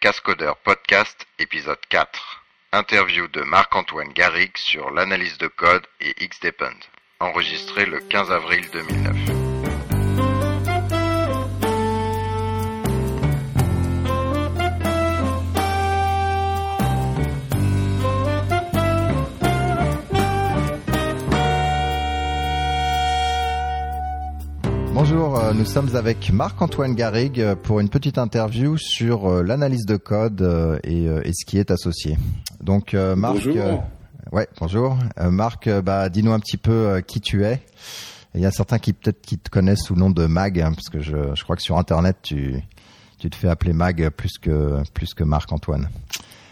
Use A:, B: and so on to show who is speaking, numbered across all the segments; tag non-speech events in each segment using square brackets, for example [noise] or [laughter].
A: Cascodeur Podcast, épisode 4. Interview de Marc-Antoine Garrigue sur l'analyse de code et Xdepend. Enregistré le 15 avril 2009.
B: Nous sommes avec Marc-Antoine Garrigue euh, pour une petite interview sur euh, l'analyse de code et, et, ce qui est associé. Donc Marc,
C: bonjour.
B: ouais, bonjour. Marc, bah dis-nous un petit peu qui tu es. Il y a certains qui peut-être qui te connaissent sous le nom de Mag, hein, parce que je, je, crois que sur Internet tu tu te fais appeler Mag plus que plus que Marc-Antoine.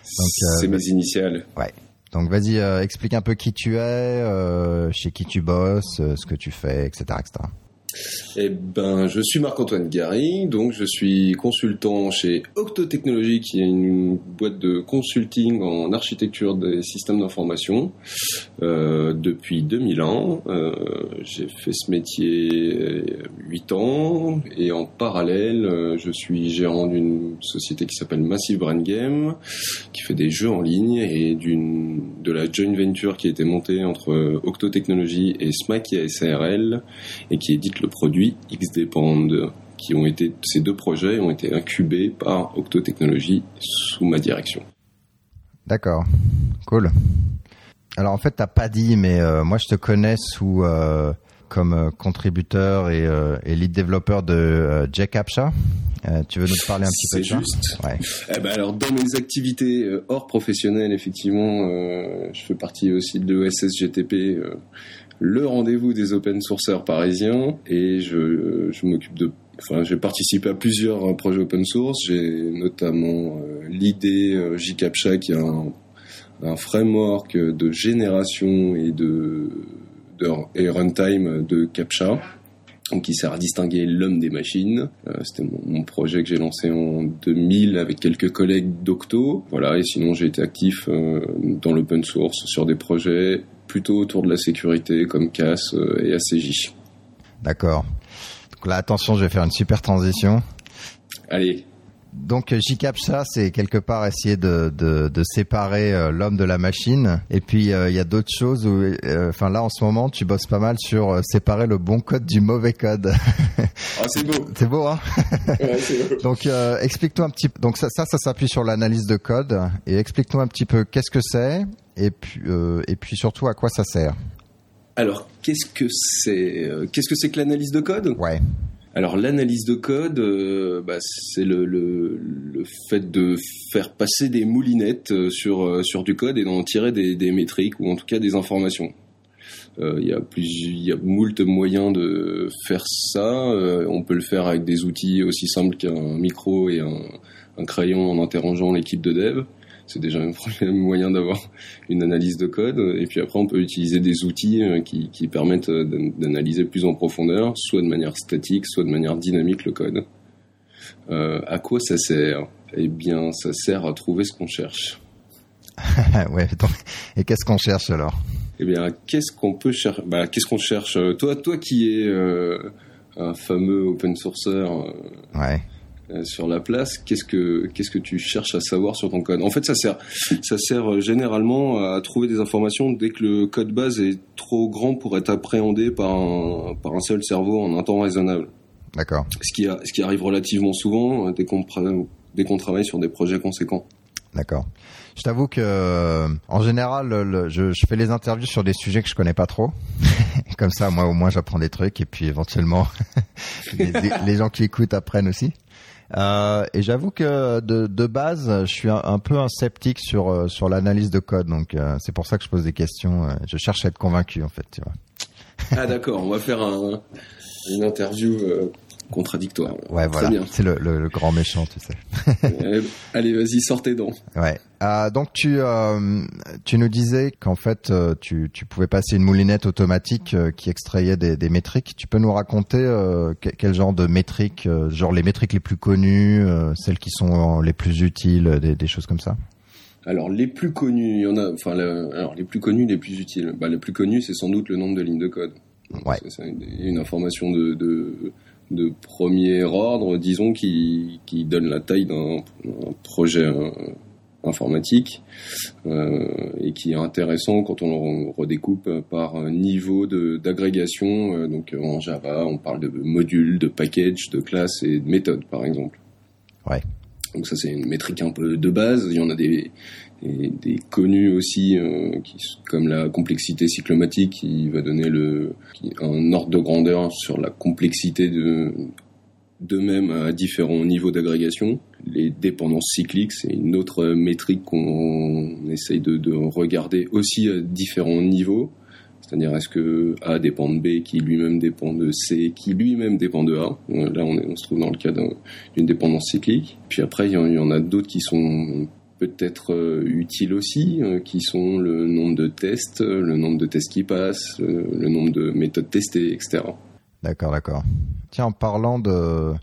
C: C'est mes initiales.
B: Ouais. Donc vas-y, explique un peu qui tu es, chez qui tu bosses, ce que tu fais, etc., etc.
C: Eh ben, je suis Marc-Antoine Gary, donc je suis consultant chez Octo Technologies, qui est une boîte de consulting en architecture des systèmes d'information euh, depuis 2000 ans. Euh, j'ai fait ce métier 8 ans et en parallèle, euh, je suis gérant d'une société qui s'appelle Massive Brand Game, qui fait des jeux en ligne et d'une de la joint venture qui a été montée entre Octo Technologies et Smack SARL et qui édite le produit XDepend, qui ont été, ces deux projets ont été incubés par Octo Technologies sous ma direction.
B: D'accord, cool. Alors en fait, t'as pas dit, mais euh, moi je te connais sous euh, comme euh, contributeur et, et, lead développeur de JCaptcha. tu veux nous parler un petit peu de
C: ça? juste. Ouais. Eh ben alors dans mes activités hors professionnelles, effectivement, je fais partie aussi de l'ESSGTP le rendez-vous des open sourceurs parisiens et je, m'occupe de Enfin, j'ai participé à plusieurs projets open source. J'ai notamment euh, l'idée euh, JCaptcha qui est un, framework de génération et de, de runtime de captcha qui sert à distinguer l'homme des machines. Euh, C'était mon, projet que j'ai lancé en 2000 avec quelques collègues d'Octo. Voilà, et sinon j'ai été actif euh, dans l'open source sur des projets plutôt autour de la sécurité comme CAS euh, et ACJ.
B: D'accord. Donc là, attention, je vais faire une super transition.
C: Allez.
B: Donc JCaptcha, c'est quelque part essayer de, de, de séparer euh, l'homme de la machine. Et puis euh, il y a d'autres choses où, enfin là en ce moment, tu bosses pas mal sur séparer le bon code du mauvais code.
C: Ah c'est beau. [laughs]
B: c'est beau, hein [laughs]
C: ouais, beau.
B: Donc explique-toi un petit. Donc ça, ça, ça s'appuie sur l'analyse de code. Et explique-nous un petit peu qu'est-ce que c'est et puis, euh, et puis surtout à quoi ça sert
C: Alors, qu'est-ce que c'est euh, Qu'est-ce que c'est que l'analyse de code?
B: Ouais.
C: Alors l'analyse de code, euh, bah, c'est le, le, le, fait de faire passer des moulinettes euh, sur, euh, sur du code et d'en tirer des, des, métriques ou en tout cas des informations. Il y a plus, y a moult moyens de faire ça. on peut le faire avec des outils aussi simples qu'un micro et un, un crayon en interrogeant l'équipe de dev c'est déjà un [laughs] moyen d'avoir une analyse de code. Et puis après, on peut utiliser des outils euh, qui, qui permettent euh, d'analyser plus en profondeur, soit de manière statique, soit de manière dynamique le code. Euh, à quoi ça sert? Eh bien, ça sert à trouver ce qu'on cherche. [laughs]
B: ouais. et qu'est-ce qu'on cherche alors?
C: Eh bien, qu'est-ce qu'on peut chercher bah, Qu'est-ce qu'on cherche? Toi, toi qui es euh, un fameux open sourceur.
B: ouais
C: sur la place, qu'est-ce que qu'est-ce que tu cherches à savoir sur ton code? En fait, ça sert ça sert euh, généralement à trouver des informations dès que le code base est trop grand pour être appréhendé par un par un seul cerveau en un temps raisonnable.
B: D'accord.
C: Ce qui a, ce qui arrive relativement souvent euh, dès qu'on dès qu'on travaille sur des projets conséquents.
B: D'accord. Je t'avoue que, en général, le, je, je, fais les interviews sur des sujets que je connais pas trop. [laughs] Comme ça, moi, au moins, j'apprends des trucs et puis éventuellement, [laughs] les, les, gens qui écoutent apprennent aussi. Euh, et j'avoue que de, de, base, je suis un, peu un sceptique sur euh, sur l'analyse de code, donc euh, c'est pour ça que je pose des questions. Je cherche à être convaincu, en fait,
C: ah d'accord, on va faire un, une interview contradictoire.
B: Ouais, voilà. C'est le, le, le, grand méchant, tu sais. [laughs]
C: Allez, vas-y, sortez donc.
B: Ouais. Euh, donc tu euh, tu nous disais qu'en fait euh, tu, tu pouvais passer une moulinette automatique euh, qui extrayait des, des métriques. Tu peux nous raconter quel genre de métriques, genre les métriques les plus connues, celles qui sont les plus utiles, des, des choses comme ça?
C: Alors les plus connus, il y en a, enfin, alors les plus connus, les plus utiles. Bah, les plus connus, c'est sans doute le nombre de lignes de code.
B: Ouais.
C: C'est une, une information de, de de premier ordre, disons, qui, qui donne la taille d'un projet euh, informatique euh, et qui est intéressant quand on le redécoupe par niveau d'agrégation. Euh, donc en Java, on parle de modules, de packages, de classes et de méthodes, par exemple.
B: Ouais.
C: Donc ça c'est une métrique un peu de base. Il y en a des, des, connus aussi, euh, comme la complexité cyclomatique, qui va donner un ordre de grandeur sur la complexité de d'eux-mêmes à différents niveaux d'agrégation. Les dépendances cycliques, c'est une autre métrique qu'on essaye de, regarder aussi à différents niveaux. C'est-à-dire, est-ce que A dépend de B, qui lui-même dépend de C, qui lui-même dépend de A? Là, on, se trouve dans le cas d'une dépendance cyclique. Puis après, il y en a d'autres qui sont peut-être euh, utiles aussi, euh, qui sont le nombre de tests, le nombre de tests qui passent, euh, le nombre de méthodes testées, etc.
B: D'accord, d'accord. Tiens, en parlant de,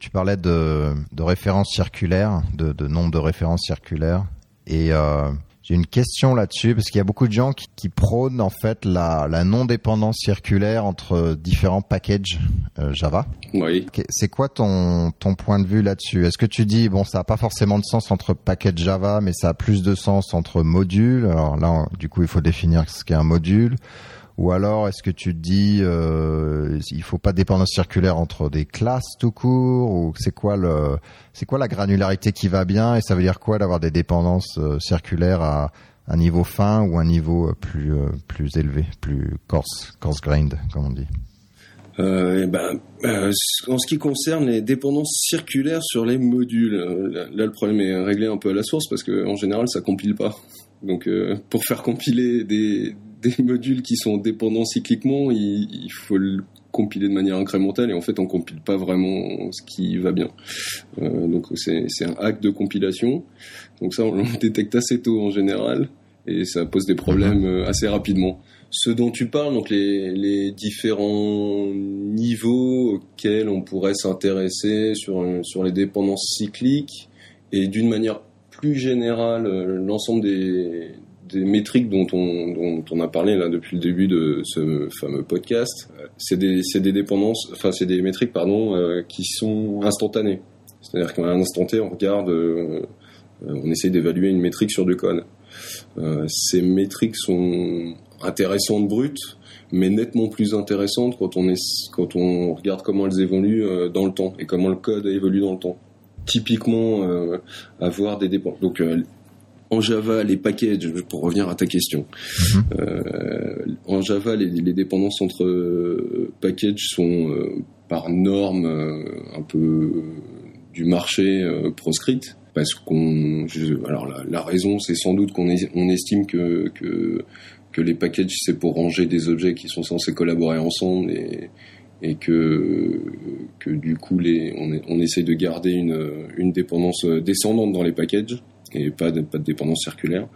B: tu parlais de, références circulaires, de, de nombre de références circulaires, et euh, j'ai une question là-dessus parce qu'il y a beaucoup de gens qui, qui prônent en fait la, la non-dépendance circulaire entre différents packages euh, Java.
C: Oui.
B: C'est quoi ton, ton point de vue là-dessus? Est-ce que tu dis bon ça a pas forcément de sens entre package Java, mais ça a plus de sens entre modules? Alors là, du coup, il faut définir ce qu'est un module. Ou alors, est-ce que tu te dis, euh, il faut pas de dépendance circulaire entre des classes tout court Ou c'est quoi le, c'est quoi la granularité qui va bien Et ça veut dire quoi d'avoir des dépendances euh, circulaires à un niveau fin ou un niveau plus euh, plus élevé, plus coarse, coarse grained, comme on dit?
C: Euh, ben, euh, en ce qui concerne les dépendances circulaires sur les modules, euh, là, le problème est réglé un peu à la source parce que en général ça compile pas. Donc pour faire compiler des, des modules qui sont dépendants cycliquement, il, faut le compiler de manière incrémentale et en fait on compile pas vraiment ce qui va bien. Euh, donc c'est un hack de compilation. Donc ça on le détecte assez tôt en général et ça pose des problèmes euh, assez rapidement. Ce dont tu parles, donc les, les différents niveaux auxquels on pourrait s'intéresser sur, sur les dépendances cycliques et d'une manière plus générale euh, l'ensemble des, des métriques dont on, a parlé là depuis le début de ce fameux podcast, c'est des, dépendances, enfin c'est des métriques pardon, euh, qui sont instantanées. C'est-à-dire qu'à un instant T, on regarde, euh, on essaie d'évaluer une métrique sur du code. Euh, ces métriques sont intéressantes brutes, mais nettement plus intéressantes quand on, regarde comment elles évoluent dans le temps et comment le code évolue dans le temps typiquement avoir des. Donc en Java, les packages, pour revenir à ta question, mhm. euh, en Java, les, dépendances entre euh, packages sont euh, par norme un peu du marché proscrites parce qu'on alors la, raison c'est sans doute qu'on on estime que, que les packages c'est pour ranger des objets qui sont censés collaborer ensemble et et que que du coup les on, on essaie de garder une une dépendance descendante dans les packages et pas de, pas de dépendance circulaire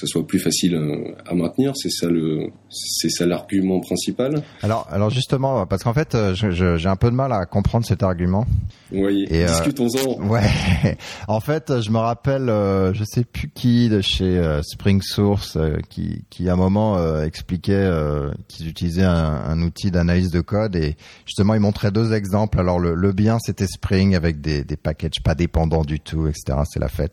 C: que ça soit plus facile euh, à, maintenir. C'est ça le, c'est ça l'argument principal.
B: Alors, alors justement, parce qu'en fait, euh, j'ai un peu de mal à comprendre cet argument.
C: Oui, euh, discutons-en. [laughs]
B: ouais, en fait, je me rappelle, euh, je sais plus qui de chez Spring Source qui, qui à un moment expliquait qu'ils utilisaient un, un outil d'analyse de code et justement, il montrait deux exemples. Alors le, le bien, c'était Spring avec des, des packages pas dépendants du tout, etc. C'est la fête.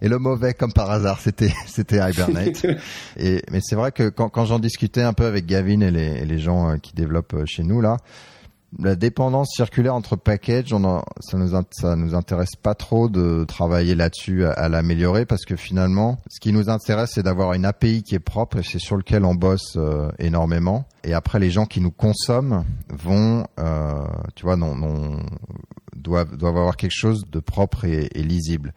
B: Et le mauvais, comme par hasard, [laughs] c'était c'était [laughs] Et mais c'est vrai que quand, quand j'en discutais un peu avec Gavin et les, et les gens euh, qui développent euh, chez nous là, la dépendance circulaire entre packages, on ça nous ça nous intéresse pas trop de travailler là-dessus à, l'améliorer parce que finalement, ce qui nous intéresse, c'est d'avoir une API qui est propre et c'est sur lequel on bosse euh, énormément. Et après, les gens qui nous consomment vont, euh, tu vois, non, non, doivent doivent avoir quelque chose de propre et, et lisible.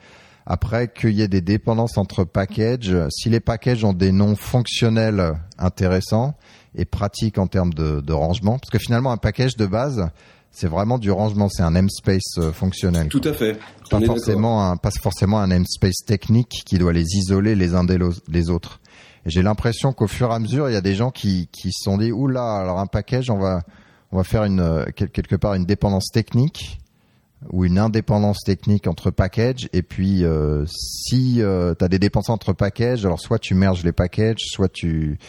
B: Après, qu'il y ait des dépendances entre packages, si les packages ont des noms fonctionnels intéressants et pratiques en termes de, de rangement, parce que finalement, un package de base, c'est vraiment du rangement, c'est un namespace euh, fonctionnel.
C: Tout à fait.
B: Pas forcément, un, pas forcément un namespace technique qui doit les isoler les uns des autres. J'ai l'impression qu'au fur et à mesure, il y a des gens qui, qui se sont dit, oula, alors un package, on va, on va faire une, quelque part une dépendance technique ou une indépendance technique entre packages et puis euh, si euh, tu as des dépendances entre packages alors soit tu merges les packages soit tu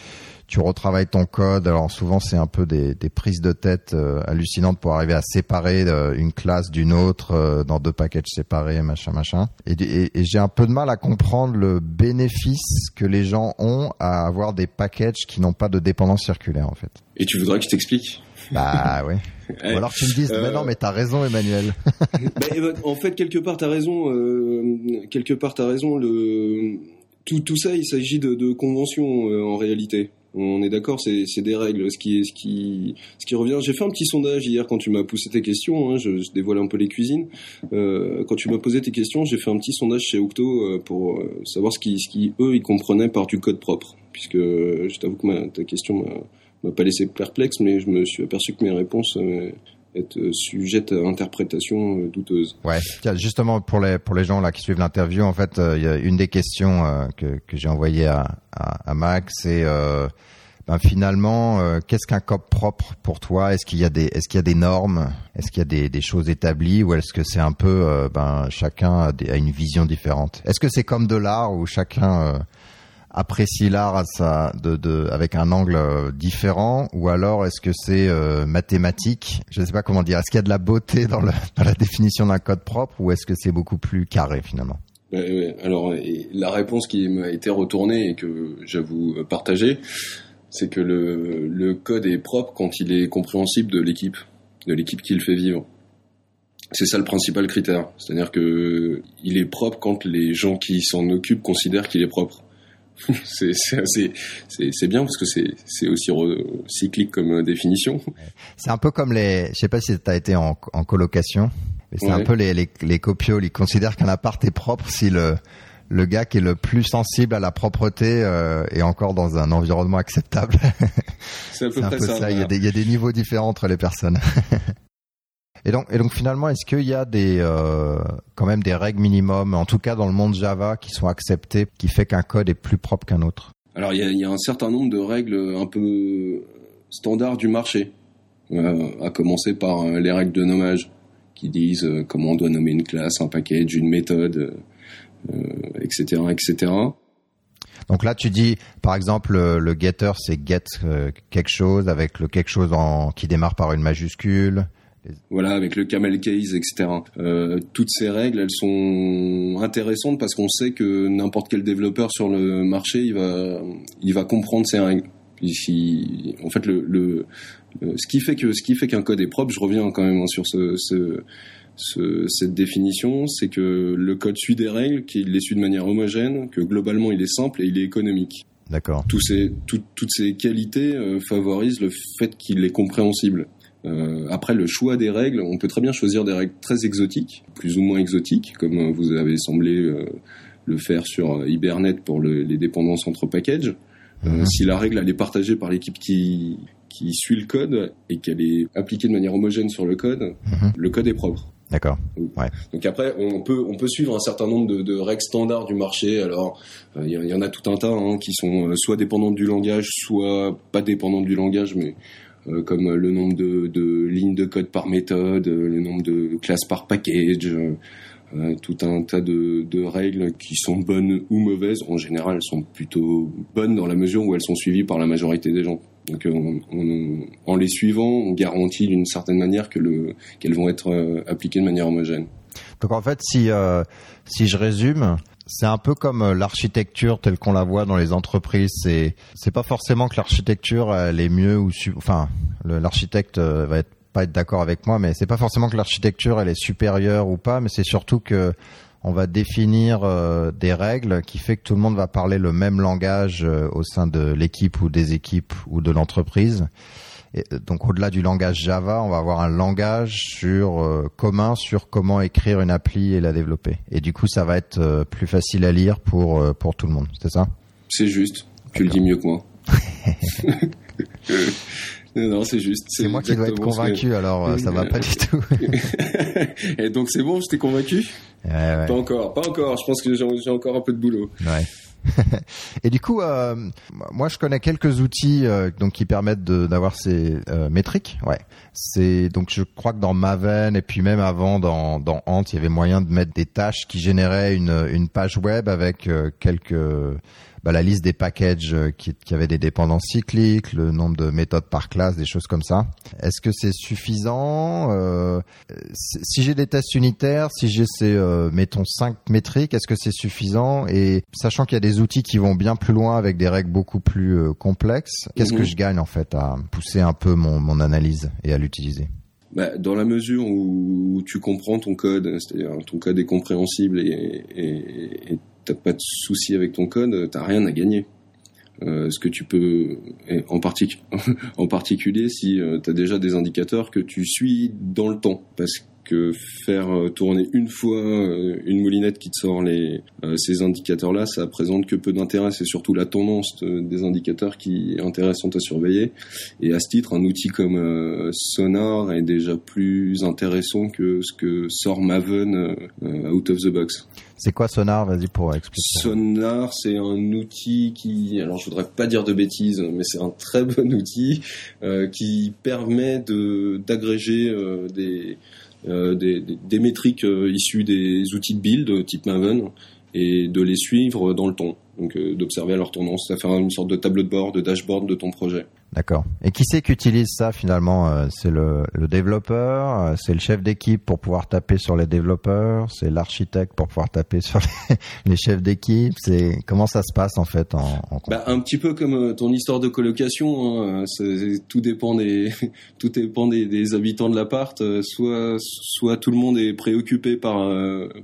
B: tu retravailles ton code. Alors souvent c'est un peu des, des prises de tête euh, hallucinantes pour arriver à séparer euh, une classe d'une autre euh, dans deux packages séparés, machin, machin. Et, et, et j'ai un peu de mal à comprendre le bénéfice que les gens ont à avoir des packages qui n'ont pas de dépendance circulaire en fait.
C: Et tu voudrais que je t'explique
B: Bah ouais. [laughs] Ou alors tu me dises, mais non, mais t'as raison, Emmanuel. [laughs]
C: bah, en fait, quelque part, t'as raison. Quelque part, t'as raison. Le tout, tout ça, il s'agit de, de conventions en réalité. On est d'accord, c'est des règles. Ce qui, ce qui, ce qui revient. J'ai fait un petit sondage hier quand tu m'as poussé tes questions. Hein, je, je, dévoile un peu les cuisines. Euh, quand tu m'as posé tes questions, j'ai fait un petit sondage chez Octo euh, pour euh, savoir ce qui, ce qui eux, ils comprenaient par du code propre. Puisque je t'avoue que ma, ta question m'a pas laissé perplexe, mais je me suis aperçu que mes réponses être sujette à interprétation douteuse.
B: Ouais, Tiens, justement pour les pour les gens là qui suivent l'interview, en fait, il y a une des questions euh, que que j'ai envoyées à, à, à Max, c'est euh, ben finalement, euh, qu'est-ce qu'un code propre pour toi? Est-ce qu'il y a des est-ce qu'il y a des normes? Est-ce qu'il y a des, des choses établies? Ou est-ce que c'est un peu ben chacun a, des, a, une vision différente? Est-ce que c'est comme de l'art où chacun apprécie l'art de, de, avec un angle différent ou alors est-ce que c'est euh, mathématique? Je ne sais pas comment dire. Est-ce qu'il y a de la beauté dans, la définition d'un code propre ou est-ce que c'est beaucoup plus carré finalement?
C: Alors la réponse qui m'a été retournée et que j'avoue partager, c'est que le, le code est propre quand il est compréhensible de l'équipe, de l'équipe qui le fait vivre. C'est ça le principal critère. C'est-à-dire que il est propre quand les gens qui s'en occupent considèrent qu'il est propre. [laughs] c'est c'est bien parce que c'est aussi cyclique comme définition.
B: C'est un peu comme les, je sais pas si tu as été en, en colocation, mais c'est ouais. un peu les les, ils considèrent qu'un appart est propre si le le gars qui est le plus sensible à la propreté euh, est encore dans un environnement acceptable. [laughs]
C: C'est un peu, ça.
B: ça. Il, y a des, il y a des niveaux différents entre les personnes. [laughs] Et donc, et donc finalement, est-ce qu'il y a des euh, quand même des règles minimum, en tout cas dans le monde Java, qui sont acceptées, qui fait qu'un code est plus propre qu'un autre?
C: Alors il y, a, il y, a, un certain nombre de règles un peu standards du marché, euh, à commencer par euh, les règles de nommage, qui disent comment on doit nommer une classe, un package, une méthode, etc., euh, etc.
B: Donc là, tu dis, par exemple, le, le getter, c'est get quelque chose avec le quelque chose en, qui démarre par une majuscule.
C: Voilà, avec le camel case, etc. Euh, toutes ces règles, elles sont intéressantes parce qu'on sait que n'importe quel développeur sur le marché, il va, il va comprendre ces règles. En fait, le, le, ce qui fait que ce qui fait qu'un code est propre, je reviens quand même sur ce, ce, ce cette définition, c'est que le code suit des règles, qu'il les suit de manière homogène, que globalement il est simple et il est économique.
B: D'accord.
C: Tous ces, tout, toutes ces qualités euh, favorisent le fait qu'il est compréhensible. Euh, après le choix des règles, on peut très bien choisir des règles très exotiques, plus ou moins exotiques, comme vous avez semblé euh, le faire sur Hibernate pour le, les dépendances entre packages. Euh, mm -hmm. Si la règle elle est partagée par l'équipe qui qui suit le code et qu'elle est appliquée de manière homogène sur le code, -hmm. le code est propre.
B: D'accord. Ouais.
C: Donc après, on peut on peut suivre un certain nombre de, de règles standards du marché. Alors, il euh, y, y, en a tout un tas hein, qui sont soit dépendantes du langage, soit pas dépendantes du langage, mais euh, comme le nombre de, de, lignes de code par méthode, le nombre de classes par package, euh, tout un tas de, de, règles qui sont bonnes ou mauvaises. En général, elles sont plutôt bonnes dans la mesure où elles sont suivies par la majorité des gens. Donc, on, on, en les suivant, on garantit d'une certaine manière que le qu'elles vont être euh, appliquées de manière homogène.
B: Donc en fait, si euh, si je résume, c'est un peu comme euh, l'architecture telle qu'on la voit dans les entreprises. C'est c'est pas forcément que l'architecture elle est mieux ou enfin l'architecte euh, va être pas être d'accord avec moi, mais c'est pas forcément que l'architecture elle est supérieure ou pas, mais c'est surtout que on va définir euh, des règles qui fait que tout le monde va parler le même langage au sein de l'équipe ou des équipes ou de l'entreprise. Et donc au-delà du langage Java, on va avoir un langage sur euh, commun sur comment écrire une appli et la développer. Et du coup, ça va être euh, plus facile à lire pour euh, pour tout le monde. C'est ça?
C: C'est juste. Tu le dis mieux que moi. [laughs] non, c'est juste.
B: C'est moi qui dois être convaincu, alors ça va pas du tout. [laughs]
C: et donc c'est bon, je t'ai convaincu?
B: Ouais, ouais.
C: Pas encore, pas encore. Je pense que j'ai encore un peu de boulot.
B: Ouais. [laughs] et du coup, euh, moi, je connais quelques outils euh, donc qui permettent d'avoir ces euh, métriques. Ouais, c'est donc je crois que dans Maven et puis même avant dans dans Ant, il y avait moyen de mettre des tâches qui généraient une une page web avec quelques bah, la liste des packages qui, qui avaient des dépendances cycliques, le nombre de méthodes par classe, des choses comme ça. Est-ce que c'est suffisant euh, Si j'ai des tests unitaires, si j'ai ces, euh, mettons, cinq métriques, est-ce que c'est suffisant? Et sachant qu'il y a des outils qui vont bien plus loin avec des règles beaucoup plus euh, complexes, qu'est-ce que
C: Mhm.
B: je gagne en fait à pousser un peu mon, mon analyse et à l'utiliser?
C: Bah, dans la mesure où tu comprends ton code, c'est-à-dire ton code est compréhensible et et- et t'as pas de souci avec ton code, t'as rien à gagner. Euh, ce que tu peux, en, partic- [laughs] en particulier si tu as déjà des indicateurs que tu suis dans le temps, parce que faire euh, tourner une fois euh, une moulinette qui te sort les, euh, ces indicateurs-là, ça présente que peu d'intérêt. C'est surtout la tendance de- des indicateurs qui est intéressante à surveiller. Et à ce titre, un outil comme euh, Sonar est déjà plus intéressant que ce que sort Maven euh, euh, out of the box.
B: C'est quoi Sonar Vas-y pour expliquer.
C: Sonar, c'est un outil qui, alors je voudrais pas dire de bêtises, mais c'est un très bon outil euh, qui permet de d'agréger euh, des, euh, des, métriques euh, issues des outils de build type Maven et de les suivre dans le temps. Donc d'observer leur tendance, ça fait une sorte de tableau de bord, de dashboard de ton projet.
B: D'accord. Et qui c'est qui utilise ça finalement Euh, C'est le, développeur, euh, c'est le chef d'équipe pour pouvoir taper sur les développeurs, c'est l'architecte pour pouvoir taper sur les, [laughs] chefs d'équipe. C'est comment ça se passe en fait en, en...
C: Bah, un petit peu comme euh, ton histoire de colocation, hein, tout dépend des [laughs] tout dépend des, habitants de l'appart. Soit soit tout le monde est préoccupé par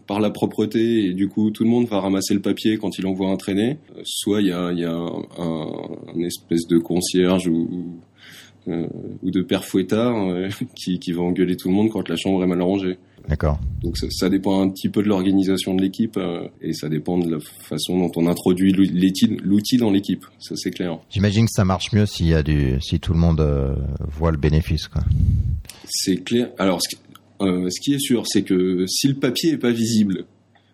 C: par la propreté et du coup tout le monde va ramasser le papier quand il en voit un traîner. Euh, Soit il y a il y a un espèce de concierge ou euh, ou de père fouettard euh, [laughs] qui qui va engueuler tout le monde quand la chambre est mal rangée.
B: D'accord.
C: Donc ça, ça dépend un petit peu de l'organisation de l'équipe euh, et ça dépend de la façon dont on introduit l'ou- l'outil dans l'équipe. Ça c'est clair.
B: J'imagine que ça marche mieux s'il y a du, si tout le monde voit le bénéfice.
C: C'est clair. Alors ce qui, ce qui est sûr, c'est que si le papier est pas visible,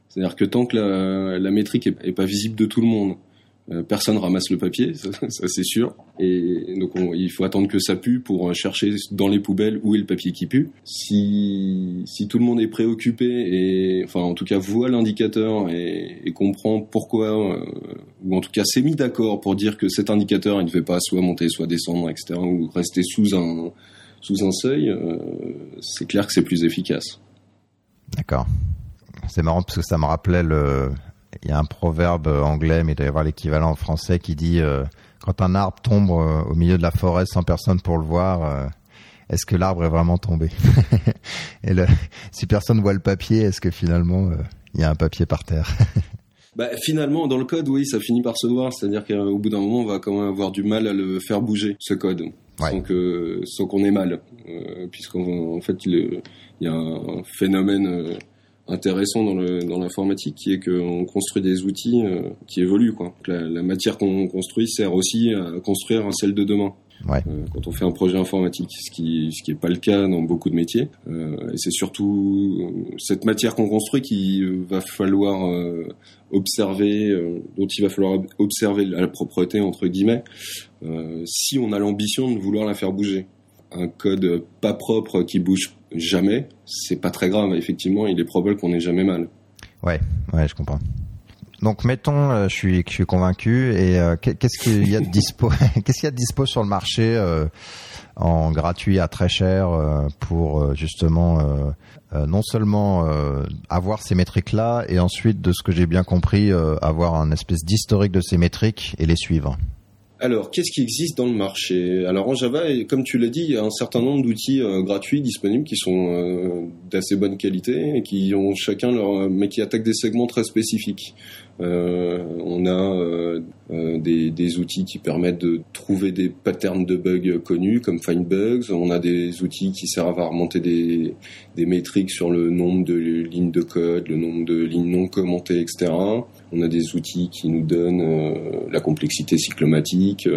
C: c'est-à-dire que tant que la, la métrique est, est pas visible de tout le monde, personne ramasse le papier, [laughs] ça, c'est sûr. Et donc on- il faut attendre que ça pue pour euh, chercher dans les poubelles où est le papier qui pue. Si, si tout le monde est préoccupé et enfin en tout cas voit l'indicateur et, comprend pourquoi euh, ou en tout cas s'est mis d'accord pour dire que cet indicateur il ne fait pas soit monter soit descendre etc ou rester sous un sous un seuil, euh, c'est clair que c'est plus efficace.
B: D'accord. C'est marrant parce que ça me rappelait le. Il y a un proverbe anglais, mais il doit y avoir l'équivalent en français qui dit euh, quand un arbre tombe euh, au milieu de la forêt sans personne pour le voir, euh, est-ce que l'arbre est vraiment tombé [laughs] Et le, si personne voit le papier, est-ce que finalement euh, il y a un papier par terre [laughs]
C: Bah, finalement, dans le code, oui, ça finit par se voir. C'est-à-dire qu'au bout d'un moment, on va quand même avoir du mal à le faire bouger, ce code,
B: Ouais.
C: sans qu'on ait mal, euh, puisqu'en en fait, il, il y a un phénomène euh, intéressant dans le dans l'informatique qui est qu'on construit des outils euh, qui évoluent. Quoi. Donc, La, la matière qu'on construit sert aussi à construire celle de demain.
B: Ouais.
C: Euh, quand on fait un projet informatique, ce qui ce qui est pas le cas dans beaucoup de métiers. Euh, et c'est surtout cette matière qu'on construit qui va falloir observer, dont il va falloir observer la propreté entre guillemets, si on a l'ambition de vouloir la faire bouger. Un code pas propre qui bouge jamais, c'est pas très grave. Effectivement, il est probable qu'on ait jamais mal.
B: Ouais, je comprends. Donc mettons, euh, je suis, je suis convaincu. Et euh, qu'est- qu'est-ce qu'il y a de dispo [laughs] Qu'est-ce qu'il y a de dispo sur le marché euh, en gratuit à très cher pour justement non seulement avoir ces métriques-là et ensuite, de ce que j'ai bien compris, avoir un espèce d'historique de ces métriques et les suivre?
C: Alors, qu'est-ce qui existe dans le marché? Alors en Java, comme tu l'as dit, il y a un certain nombre d'outils euh, gratuits disponibles qui sont euh, d'assez bonne qualité et qui ont chacun leur, mais qui attaquent des segments très spécifiques. Euh, on a euh, euh, des, outils qui permettent de trouver des patterns de bugs connus comme Findbugs. On a des outils qui servent à remonter des, métriques sur le nombre de lignes de code, le nombre de lignes non commentées, etc. On a des outils qui nous donnent la complexité cyclomatique.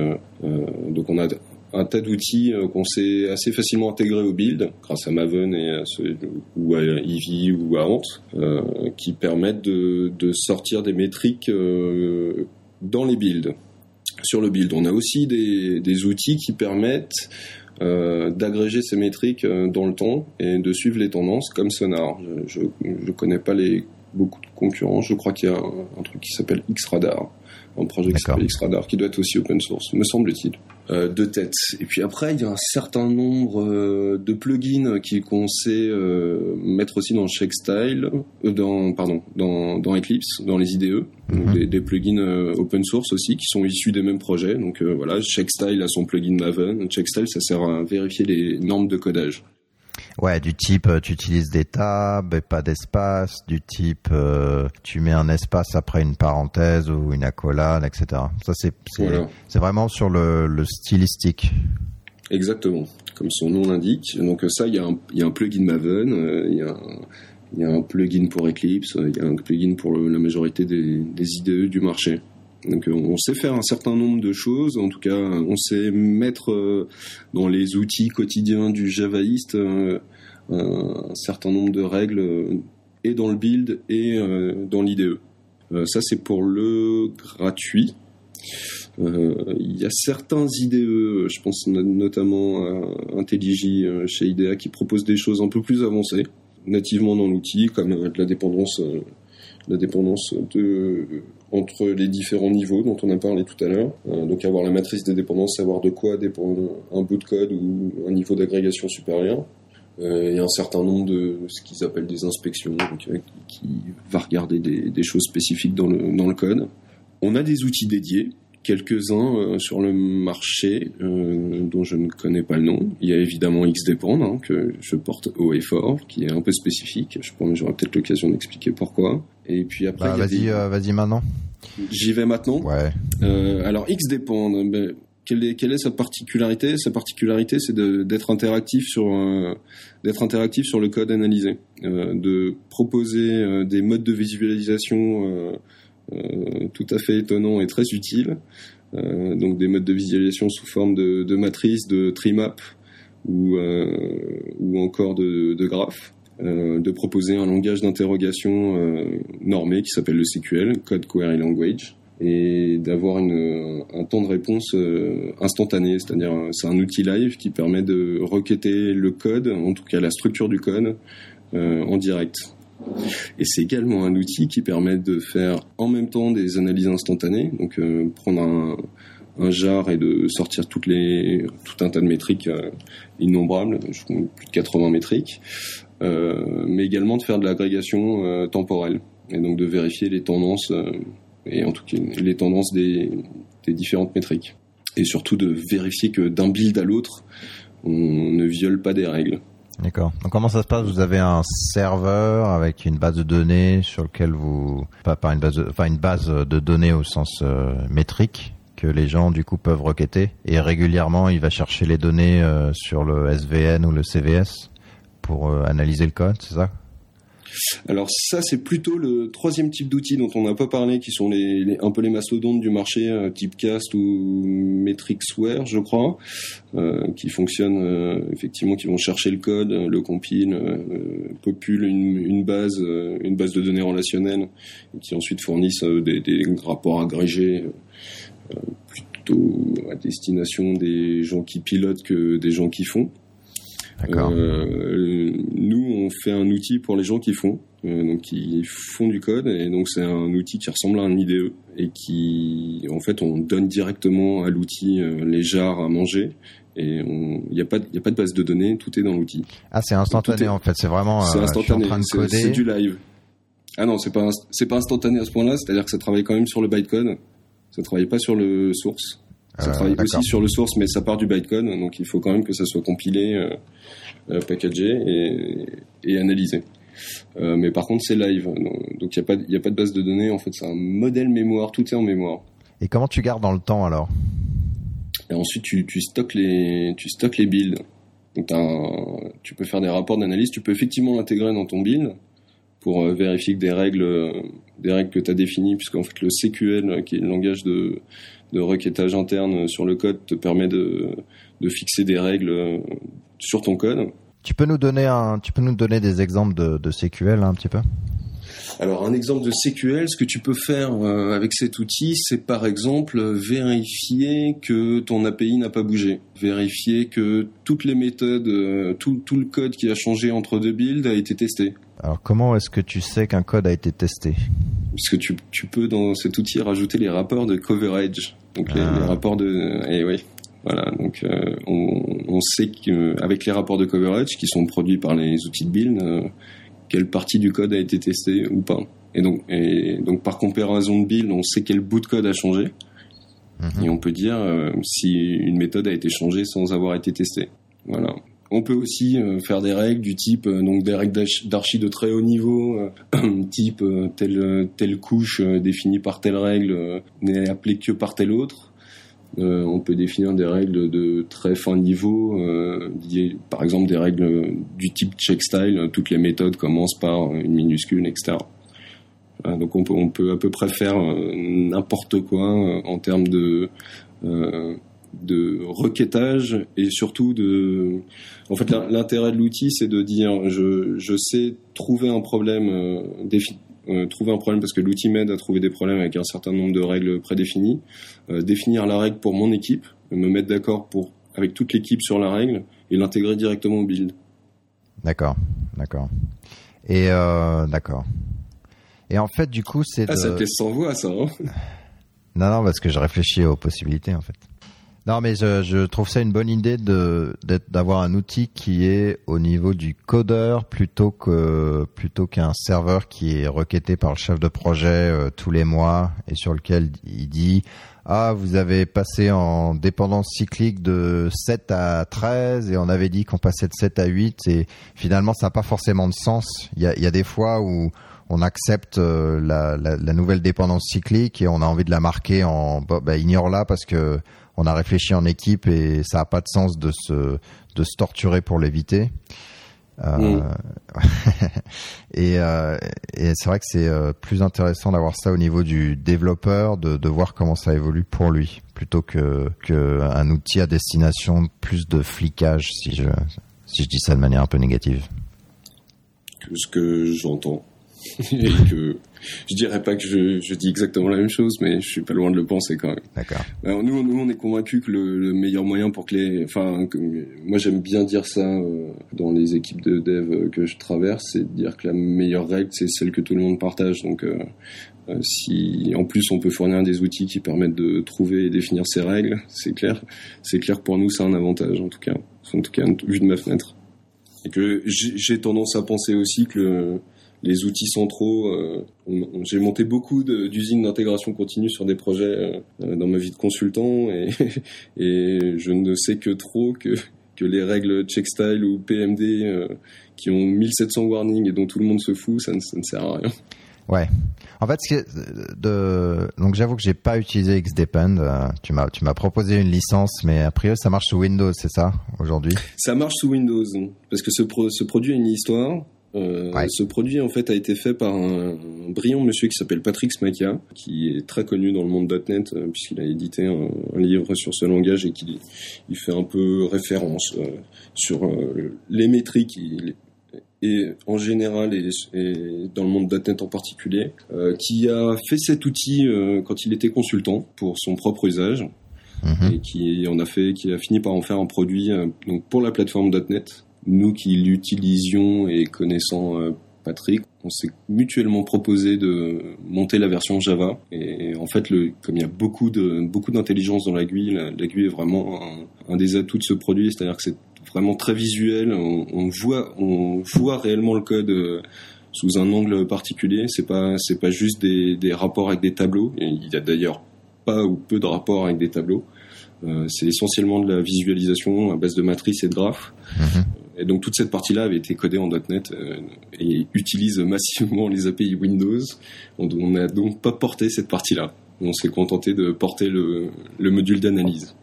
C: donc on a un tas d'outils euh, qu'on sait assez facilement intégrer au build grâce à Maven et à ce, ou à Eevee ou à Ant euh, qui permettent de, de sortir des métriques euh, dans les builds. Sur le build, on a aussi des, des outils qui permettent euh, d'agréger ces métriques dans le temps et de suivre les tendances comme Sonar. Je, je connais pas les beaucoup de concurrents. Je crois qu'il y a un, un truc qui s'appelle Xradar, un projet qui s'appelle Xradar, qui doit être aussi open source, me semble-t-il. Euh, de tête. Et puis après, il y a un certain nombre euh, de plugins qui qu'on sait euh, mettre aussi dans Shakestyle, euh, dans pardon, dans, dans Eclipse, dans les IDE, donc
B: Mhm.
C: des, des plugins euh, open source aussi qui sont issus des mêmes projets. Donc euh, voilà, Shakestyle a son plugin Maven. Shakestyle, ça sert à vérifier les normes de codage.
B: Ouais, du type euh, tu utilises des tables et pas d'espace, du type euh, tu mets un espace après une parenthèse ou une accolade, etc. Ça c'est c'est
C: Voilà.
B: c'est vraiment sur le, le stylistique.
C: Exactement, comme son nom l'indique. Donc euh, ça, il y, a un- il y a un plugin Maven, euh, il y, a un- il y a un plugin pour Eclipse, il y a un plugin pour le- la majorité des, des IDE du marché. Euh, on sait faire un certain nombre de choses, en tout cas on sait mettre euh, dans les outils quotidiens du javaïste euh, un certain nombre de règles et dans le build et dans l'IDE. Ça c'est pour le gratuit. Il y a certains IDE, je pense no- notamment à IntelliJ chez IDEA, qui proposent des choses un peu plus avancées, nativement dans l'outil, comme de la dépendance, la dépendance de, entre les différents niveaux dont on a parlé tout à l'heure. Euh, donc avoir la matrice des dépendances, savoir de quoi dépend un bout de code ou un niveau d'agrégation supérieur. Euh, a un certain nombre de ce qu'ils appellent des inspections, donc, euh, qui, qui va regarder des, des choses spécifiques dans le, dans le code. On a des outils dédiés, quelques-uns euh, sur le marché euh, dont je ne connais pas le nom. Il y a évidemment XDepend hein, que je porte haut et fort, qui est un peu spécifique. Je pense j'aurai peut-être l'occasion d'expliquer pourquoi. Et puis après,
B: Bah, vas-y
C: des-
B: euh, vas-y maintenant.
C: j'y vais maintenant.
B: Ouais.
C: Euh, alors XDepend, ben, quelle est, quelle est sa particularité? Sa particularité, c'est d'être interactif sur euh, d'être interactif sur le code analysé, euh, de proposer euh, des modes de visualisation euh, euh, tout à fait étonnants et très utiles. Euh, donc des modes de visualisation sous forme de, de matrices, de trimap ou euh, ou encore de, de graphes. Euh, de proposer un langage d'interrogation euh, normé qui s'appelle le CQL, Code Query Language, et d'avoir une, un temps de réponse euh, instantané, c'est-à-dire euh, c'est un outil live qui permet de requêter le code, en tout cas la structure du code, euh, en direct. Et c'est également un outil qui permet de faire en même temps des analyses instantanées, donc euh, prendre un, un jar et de sortir toutes les, tout un tas de métriques euh, innombrables, plus de 80 métriques, euh, mais également de faire de l'agrégation euh, temporelle, et donc de vérifier les tendances, euh, et en tout cas les tendances des, des différentes métriques. Et surtout de vérifier que d'un build à l'autre, on ne viole pas des règles.
B: D'accord. Donc comment ça se passe? Vous avez un serveur avec une base de données sur lequel vous pas, pas une base enfin une base de données au sens euh, métrique que les gens du coup peuvent requêter et régulièrement il va chercher les données euh, sur le SVN ou le CVS pour euh, analyser le code, c'est ça?
C: Alors ça, c'est plutôt le troisième type d'outils dont on n'a pas parlé, qui sont les, un peu les mastodontes du marché, euh, type Cast ou Metricsware, je crois, euh, qui fonctionnent effectivement, qui vont chercher le code, le compile, populent une, base, une base de données relationnelle, et qui ensuite fournissent des, rapports agrégés plutôt à destination des gens qui pilotent que des gens qui font. Euh, nous, on fait un outil pour les gens qui font, euh, donc qui font du code, et donc c'est un outil qui ressemble à un IDE et qui, en fait, on donne directement à l'outil euh, les jars à manger. Et il n'y a pas, de- y a pas de base de données, tout est dans l'outil.
B: Ah, c'est instantané
C: est-
B: en fait, c'est vraiment
C: c'est instantané,
B: train de
C: c'est du live. Ah non, c'est pas, pas instantané à ce point-là, c'est-à-dire que ça travaille quand même sur le bytecode, ça travaille pas sur le source. Ça
B: Euh,
C: travaille aussi sur le source, mais ça part du bytecode, donc il faut quand même que ça soit compilé, euh, euh, packagé et, et analysé. Euh, mais par contre, c'est live, donc il n'y a, pas y a pas de base de données, en fait, c'est un modèle mémoire, tout est en mémoire.
B: Et comment tu gardes dans le temps alors?
C: Et ensuite, tu, tu stockes les, tu stockes les builds. Donc, un- tu peux faire des rapports d'analyse. Tu peux effectivement l'intégrer dans ton build pour euh, vérifier que des règles, euh, des règles que tu as définies, puisqu'en fait le CQL, euh, qui est le langage de, requêtage interne sur le code, te permet de, fixer des règles sur ton code.
B: Tu peux nous donner un, tu peux nous donner des exemples de, de CQL là, un petit peu?
C: Alors un exemple de CQL, ce que tu peux faire euh, avec cet outil, c'est par exemple euh, vérifier que ton API n'a pas bougé, vérifier que toutes les méthodes, euh, tout, tout le code qui a changé entre deux builds a été testé.
B: Alors comment est-ce que tu sais qu'un code a été testé?
C: Puisque tu, tu peux dans cet outil rajouter les rapports de coverage. Donc les,
B: Ah.
C: les rapports de... Et oui. Voilà, donc euh, on, on sait qu'avec les rapports de coverage qui sont produits par les outils de build, euh, quelle partie du code a été testée ou pas. Et donc, et donc par comparaison de build, on sait quel bout de code a changé.
B: Mhm.
C: Et on peut dire euh, si une méthode a été changée sans avoir été testée. Voilà. On peut aussi euh, faire des règles du type euh, donc des règles d'archi- de très haut niveau, [clears throat] type telle telle couche définie par telle règle n'est appelée que par telle autre. Euh, on peut définir des règles de très fin niveau, euh, par exemple des règles du type check style. euh, Toutes les méthodes commencent par une minuscule, etc. Voilà, donc on peut, on peut à peu près faire euh, n'importe quoi euh, en termes de euh, de requêtage et surtout de en fait l'in- l'intérêt de l'outil c'est de dire je, sais trouver un problème euh, euh, trouver un problème parce que l'outil m'aide à trouver des problèmes avec un certain nombre de règles prédéfinies euh, définir la règle pour mon équipe me mettre d'accord pour avec toute l'équipe sur la règle et l'intégrer directement au build
B: D'accord, d'accord. Et euh, d'accord. Et en fait, du coup, c'est
C: ah
B: de...
C: ça te laisse sans voix ça hein
B: Non, non, parce que je réfléchis aux possibilités en fait. Non, mais je, je trouve ça une bonne idée de d'avoir un outil qui est au niveau du codeur plutôt que plutôt qu'un serveur qui est requêté par le chef de projet euh, tous les mois et sur lequel il dit ah vous avez passé en dépendance cyclique de 7 à 13 et on avait dit qu'on passait de 7 à 8 et finalement ça n'a pas forcément de sens. Il y a, y a des fois où on accepte euh, la, la, la nouvelle dépendance cyclique et on a envie de la marquer en bah, bah, ignore-la parce que on a réfléchi en équipe et ça n'a pas de sens de se de se torturer pour l'éviter. Euh, [laughs] et euh, et c'est vrai que c'est euh, plus intéressant d'avoir ça au niveau du développeur, de, de voir comment ça évolue pour lui, plutôt que, que un outil à destination plus de flicage, si je si je dis ça de manière un peu négative.
C: que ce que j'entends [laughs] et que je dirais pas que je, je dis exactement la même chose mais je suis pas loin de le penser quand même
B: D'accord.
C: Alors nous, nous, on est convaincus que le, le meilleur moyen pour que les, enfin, que- moi j'aime bien dire ça euh, dans les équipes de dev que je traverse, c'est de dire que la meilleure règle c'est celle que tout le monde partage. Donc euh, euh, si en plus on peut fournir des outils qui permettent de trouver et définir ces règles, c'est clair, c'est clair que pour nous c'est un avantage en tout cas, en tout cas vu de ma fenêtre. Et que j'ai j'ai tendance à penser aussi que le- les outils centraux, euh, j'ai monté beaucoup d'usines d'intégration continue sur des projets euh, dans ma vie de consultant et, [laughs] et je ne sais que trop que, que les règles checkstyle ou PMD euh, qui ont 1700 warnings et dont tout le monde se fout, ça ne, ça ne sert à rien.
B: Ouais. En fait, de donc j'avoue que j'ai pas utilisé Xdepend. euh, tu m'as tu m'as proposé une licence, mais a priori ça marche sous Windows, c'est ça aujourd'hui?
C: Ça marche sous Windows parce que ce, pro- ce produit a une histoire. Euh,
B: Ouais.
C: Ce produit en fait a été fait par un, un brillant monsieur qui s'appelle Patrick Smakia, qui est très connu dans le monde .NET euh, puisqu'il a édité un, un livre sur ce langage et qu'il il fait un peu référence euh, sur les métriques et en général et, et dans le monde .NET en particulier, qui a fait cet outil quand il était consultant pour son propre usage
B: Mhm.
C: et qui en a fait, qui a fini par en faire un produit donc pour la plateforme .NET. Nous qui l'utilisions et connaissant euh, Patrick, on s'est mutuellement proposé de monter la version Java. Et en fait, le, comme il y a beaucoup de beaucoup d'intelligence dans la GUI, la, la GUI est vraiment un, des atouts de ce produit, c'est-à-dire que c'est vraiment très visuel. On, voit on voit réellement le code. euh, sous un angle particulier, c'est pas c'est pas juste des, des rapports avec des tableaux. Il y a d'ailleurs pas ou peu de rapports avec des tableaux. Euh, c'est essentiellement de la visualisation à base de matrices et de graphes.
B: Mhm.
C: Et donc toute cette partie-là avait été codée en .NET euh, et utilise massivement les API Windows. On n'a donc pas porté cette partie-là. On s'est contenté de porter le, le module d'analyse.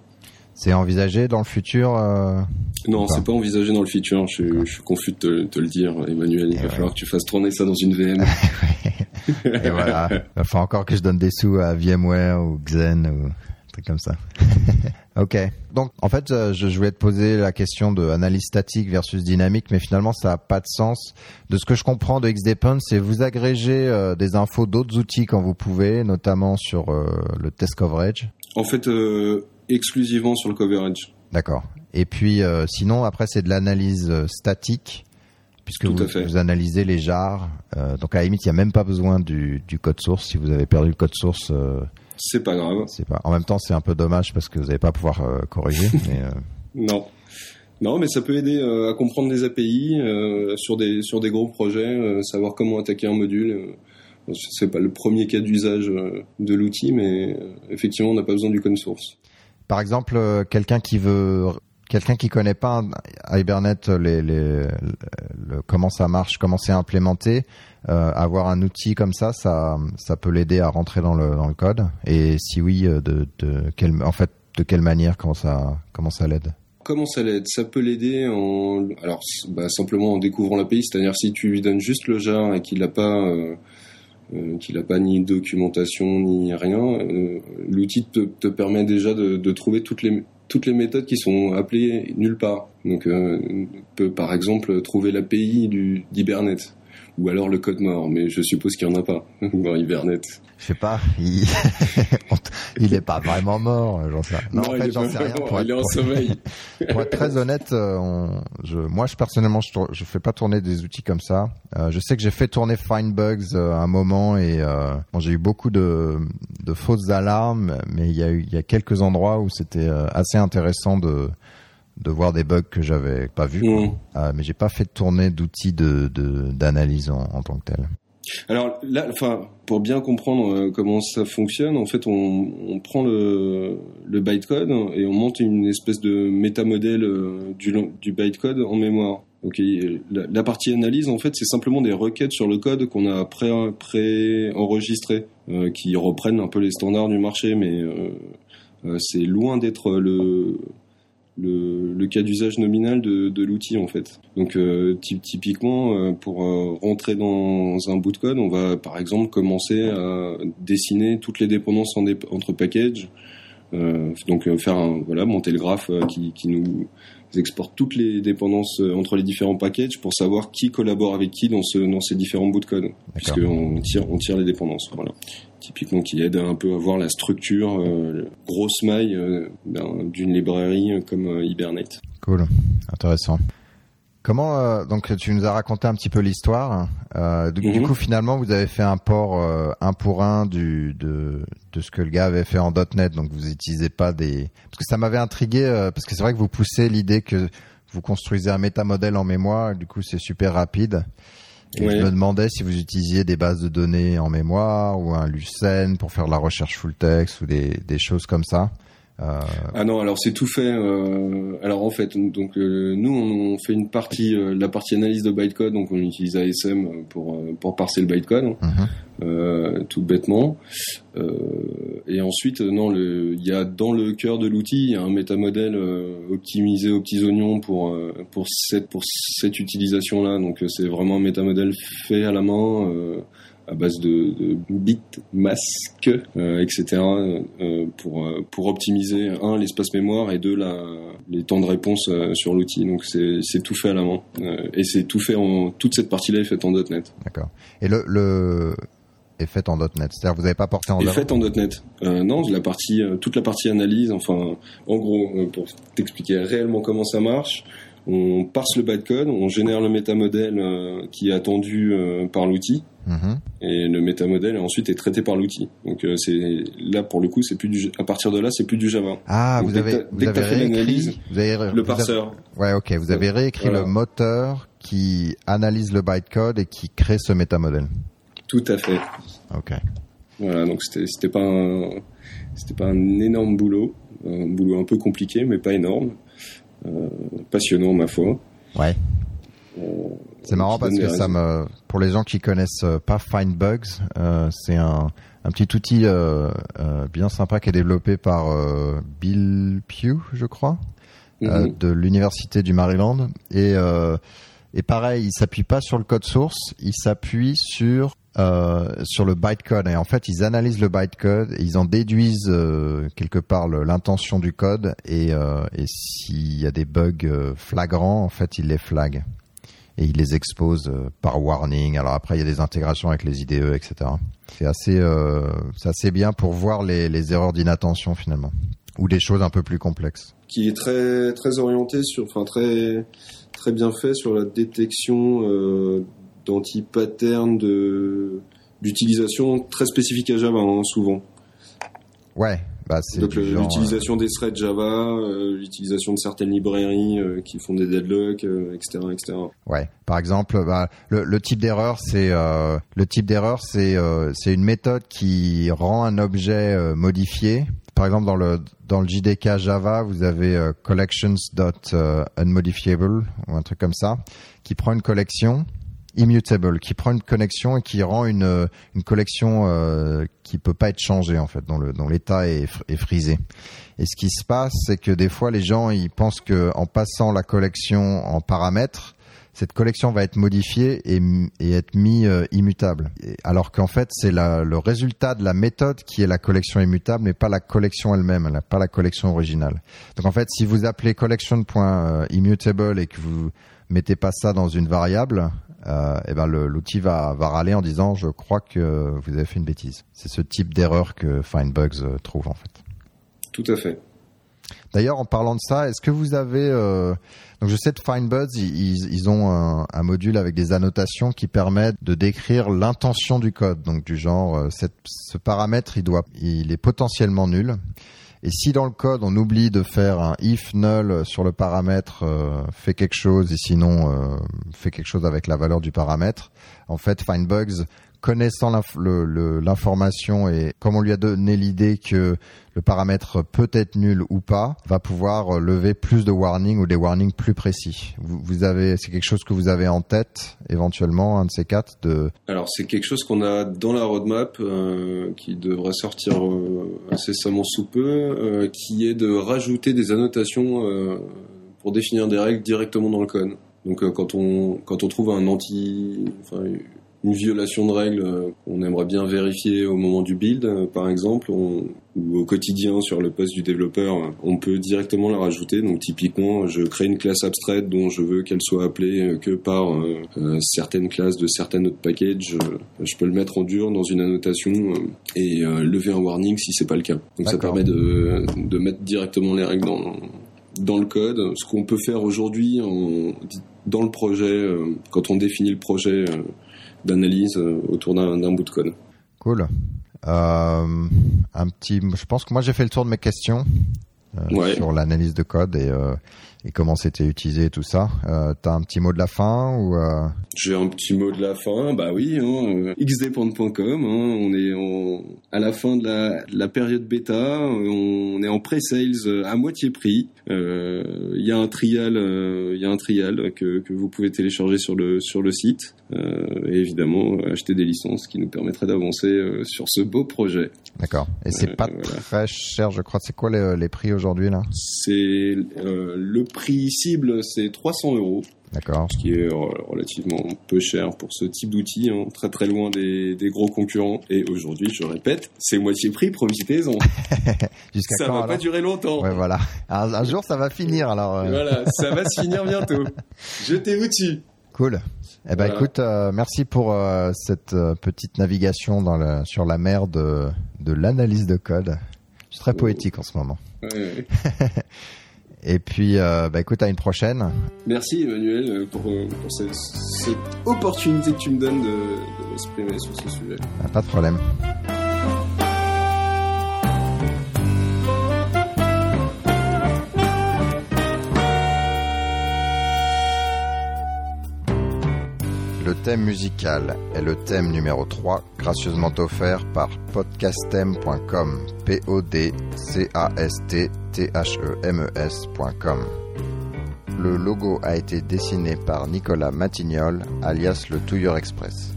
B: C'est envisagé dans le futur euh,
C: Non, c'est pas envisagé dans le futur. Je, suis- je suis confus de te, te le dire, Emmanuel. Il
B: Et
C: va
B: ouais.
C: falloir que tu fasses tourner ça dans une VM. [laughs]
B: Et voilà. Il faut encore que je donne des sous à VMware ou Xen ou truc comme ça. [laughs] ok. Donc, en fait, euh, je, je voulais te poser la question de analyse statique versus dynamique, mais finalement, ça n'a pas de sens. De ce que je comprends de Xdepend, c'est vous agrégez euh, des infos d'autres outils quand vous pouvez, notamment sur euh, le test coverage.
C: En fait, euh, exclusivement sur le coverage.
B: D'accord. Et puis, euh, sinon, après, c'est de l'analyse statique, puisque vous, vous, analysez les jars. Euh, donc à la limite, il n'y a même pas besoin du, du, code source. Si vous avez perdu le code source, euh,
C: c'est pas grave.
B: C'est pas. En même temps, c'est un peu dommage parce que vous n'allez pas pouvoir euh, corriger. [laughs] mais,
C: non. Non, mais ça peut aider à comprendre les API sur des sur des gros projets, savoir comment attaquer un module. c'est pas le premier cas d'usage de l'outil, mais effectivement, on n'a pas besoin du code source.
B: Par exemple, quelqu'un qui veut quelqu'un qui connaît pas Hibernate, les, comment ça marche, comment c'est implémenté, euh, avoir un outil comme ça, ça, peut l'aider à rentrer dans le, dans le code. Et si oui, euh, de, quelle, en fait, de quelle manière, comment ça, l'aide?
C: Comment ça l'aide? Ça peut l'aider alors bah, simplement en découvrant l'API, c'est-à-dire si tu lui donnes juste le jar et qu'il n'a pas euh, qu'il n'a pas ni documentation ni rien, l'outil te, permet déjà de trouver toutes les toutes les méthodes qui sont appelées nulle part. Donc, euh, on peut par exemple trouver l'API d'Hibernate ou alors le code mort, mais je suppose qu'il n'y en a pas [laughs] dans Hibernate.
B: Je sais pas, il... [laughs] il est pas vraiment mort, j'en sais
C: Non, en fait, j'en sais rien. Pour il est en sommeil. [laughs]
B: pour être très honnête, euh, on... je... moi, je personnellement, je, je fais pas tourner des outils comme ça. Euh, je sais que j'ai fait tourner Findbugs euh, un moment et euh, bon, j'ai eu beaucoup de... de fausses alarmes, mais il y a eu il y a quelques endroits où c'était assez intéressant de de voir des bugs que j'avais pas vus. Mm. Euh, mais j'ai pas fait tourner d'outils de d'analyse en, en, tant que tel.
C: Alors là, enfin, pour bien comprendre euh, comment ça fonctionne, en fait, on, on prend le, le bytecode et on monte une espèce de métamodèle euh, du, du bytecode en mémoire. Donc la, la, partie analyse, en fait, c'est simplement des requêtes sur le code qu'on a pré, pré euh, qui reprennent un peu les standards du marché, mais euh, c'est loin d'être le le, le cas d'usage nominal de, de l'outil en fait. Donc euh, typiquement euh, pour euh, rentrer dans un bout de code, on va par exemple commencer à dessiner toutes les dépendances en entre packages. Euh, donc faire un, voilà monter le graphe qui, qui nous exporte toutes les dépendances entre les différents packages pour savoir qui collabore avec qui dans ce dans ces différents bouts de code puisqu'on tire on tire les dépendances voilà typiquement qui aide un peu à voir la structure euh, grosse maille euh, d'une librairie comme euh, Hibernate.
B: Cool, intéressant. Comment donc tu nous as raconté un petit peu l'histoire. du, du, mhm. coup finalement vous avez fait un port un pour un du de de ce que le gars avait fait en .NET. Donc vous n'utilisez pas des parce que ça m'avait intrigué parce que c'est vrai que vous poussez l'idée que vous construisez un métamodèle en mémoire. Du coup c'est super rapide. Et je me demandais si vous utilisiez des bases de données en mémoire ou un Lucene pour faire de la recherche full text ou des, des choses comme ça.
C: Euh... Ah non, alors c'est tout fait. Euh... alors en fait, donc euh, nous on, fait une partie, euh, la partie analyse de bytecode, donc on utilise ASM pour euh, pour parser le bytecode, mhm. tout bêtement. et ensuite, non, il y a dans le cœur de l'outil, il y a un métamodèle optimisé aux petits oignons pour pour cette pour cette utilisation là. Donc c'est vraiment un métamodèle fait à la main à base de, de bits, masques, euh, etc. Euh, pour euh, pour optimiser un l'espace mémoire et deux la les temps de réponse sur l'outil. Donc c'est tout fait à la main et c'est tout fait en toute cette partie-là est faite en .NET.
B: D'accord. Et le, le est fait en .NET. C'est-à-dire vous n'avez pas porté en
C: Est fait en .NET. Euh, non, la partie, toute la partie analyse. Enfin, en gros, pour t'expliquer réellement comment ça marche, on parse le bytecode, on génère le métamodèle euh, qui est attendu euh, par l'outil, mhm. et le métamodèle ensuite est traité par l'outil. Donc euh, c'est là pour le coup, c'est plus du, à partir de là, c'est plus du Java.
B: Ah, vous avez, vous avez réécrit,
C: vous avez, le parseur.
B: ouais, ok, vous avez réécrit le moteur qui analyse le bytecode et qui crée ce métamodèle.
C: Tout à fait.
B: Ok.
C: Voilà, donc c'était c'était pas un, c'était pas un énorme boulot, un boulot un peu compliqué, mais pas énorme. Euh, passionnant ma foi.
B: Ouais. Euh, c'est marrant parce que ça me, pour les gens qui connaissent euh, pas Findbugs, euh, c'est un, un petit outil euh, bien sympa qui est développé par Bill Pugh, je crois, mm-hmm. de l'université du Maryland. Et, et pareil, il s'appuie pas sur le code source, il s'appuie sur euh, sur le bytecode. Et en fait ils analysent le bytecode ils en déduisent euh, quelque part l'intention du code et, euh, et s'il y a des bugs euh, flagrants en fait ils les flaguent. Et ils les exposent euh, par warning. Alors après il y a des intégrations avec les IDE etc c'est assez assez bien pour voir les, les erreurs d'inattention finalement. Ou des choses un peu plus complexes.
C: Qui est très très orienté sur enfin très très bien fait sur la détection euh, d'anti-patterns de d'utilisation très spécifique à Java, hein, souvent.
B: Ouais, bah, c'est
C: Donc l'utilisation des threads Java, euh, l'utilisation de certaines librairies euh, qui font des deadlocks, euh, etc., etc.
B: euh, ouais. Par exemple, bah, le, le type d'erreur, c'est euh, le type d'erreur, c'est euh, c'est une méthode qui rend un objet euh, modifié. Par exemple, dans le dans le JDK Java, vous avez euh, collections.unmodifiable ou un truc comme ça, qui prend une collection immutable, qui prend une connexion et qui rend une euh, une collection euh, qui peut pas être changée en fait, dont l'état est, fr- est frisé. Et ce qui se passe, c'est que des fois, les gens, ils pensent que en passant la collection en paramètres, cette collection va être modifiée et, et être mis euh, immutable. Alors qu'en fait, c'est le résultat de la méthode qui est la collection immutable, mais pas la collection elle-même, pas la collection originale. Donc en fait, si vous appelez collection.immutable et que vous mettez pas ça dans une variable, euh, eh ben l'outil va, va râler en disant je crois que vous avez fait une bêtise. C'est ce type d'erreur que Findbugs euh, trouve en fait.
C: Tout à fait.
B: D'ailleurs, en parlant de ça, est-ce que vous avez euh, donc je sais de Findbuds, ils, ils- ils ont un, un module avec des annotations qui permettent de décrire l'intention du code. Donc du genre, euh, cette- ce paramètre, il doit, il est potentiellement nul. Et si dans le code on oublie de faire un if null sur le paramètre, euh, fait quelque chose et sinon euh, fait quelque chose avec la valeur du paramètre, en fait Findbugs connaissant l'information et comme on lui a donné l'idée que le paramètre peut être nul ou pas, va pouvoir lever plus de warnings ou des warnings plus précis. Vous, avez, c'est quelque chose que vous avez en tête éventuellement, un de ces quatre, de
C: Alors c'est quelque chose qu'on a dans la roadmap euh, qui devrait sortir euh, incessamment sous peu, euh, qui est de rajouter des annotations pour définir des règles directement dans le code. Donc quand on quand on trouve un anti, enfin une violation de règles euh, qu'on aimerait bien vérifier au moment du build, euh, par exemple, on- ou au quotidien sur le poste du développeur, euh, on peut directement la rajouter. Donc typiquement, je crée une classe abstraite dont je veux qu'elle soit appelée que par euh, certaines classes de certaines autres packages. Je peux le mettre en dur dans une annotation et euh, lever un warning si c'est pas le cas. Donc ça permet de, de mettre directement les règles dans dans le code, ce qu'on peut faire aujourd'hui dans le projet, quand on définit le projet d'analyse euh, autour d'un d'un bout de code.
B: cool. Euh, un petit, je pense que moi j'ai fait le tour de mes questions euh,
C: Ouais.
B: sur l'analyse de code et, euh, et comment c'était utilisé tout ça. Euh, T'as un petit mot de la fin ou euh,
C: J'ai un petit mot de la fin, bah oui, hein, euh, xdepend.com, hein, on est en- à la fin de la, de la période bêta, euh, on est en pre-sales à moitié prix. Il y a un trial, il y a un trial que, que vous pouvez télécharger sur le sur le site et évidemment acheter des licences qui nous permettraient d'avancer sur ce beau projet.
B: D'accord. Et c'est pas
C: voilà.
B: très cher, je crois. C'est quoi les, les prix aujourd'hui là?
C: C'est le prix cible, c'est 300 euros.
B: D'accord.
C: ce qui est re- relativement peu cher pour ce type d'outil, hein, très très loin des, des gros concurrents. Et aujourd'hui, je répète, c'est moitié prix, profitez-en. [laughs]
B: Jusqu'à
C: Ça
B: quand
C: va
B: alors
C: pas durer longtemps.
B: Ouais, voilà. Un, un jour, ça va finir alors. euh,
C: Voilà, ça va se finir [laughs] bientôt. Jetez-vous dessus.
B: Cool. Eh ben
C: Voilà.
B: écoute, euh, merci pour euh, cette euh, petite navigation dans le, sur la mer de, de l'analyse de code. Je suis très
C: Oh.
B: poétique en ce moment.
C: Ouais, ouais. [laughs]
B: Et puis, euh, bah écoute, à une prochaine.
C: Merci Emmanuel euh, pour, euh, pour cette, cette opportunité que tu me donnes de, de m'exprimer sur ce sujet.
B: Ah, Pas de problème. Le thème musical est le thème numéro 3, gracieusement offert par podcastem.com. P-O-D-C-A-S-T-T-H-E-M-E-S.com. Le logo a été dessiné par Nicolas Matignol, alias le Touilleur Express.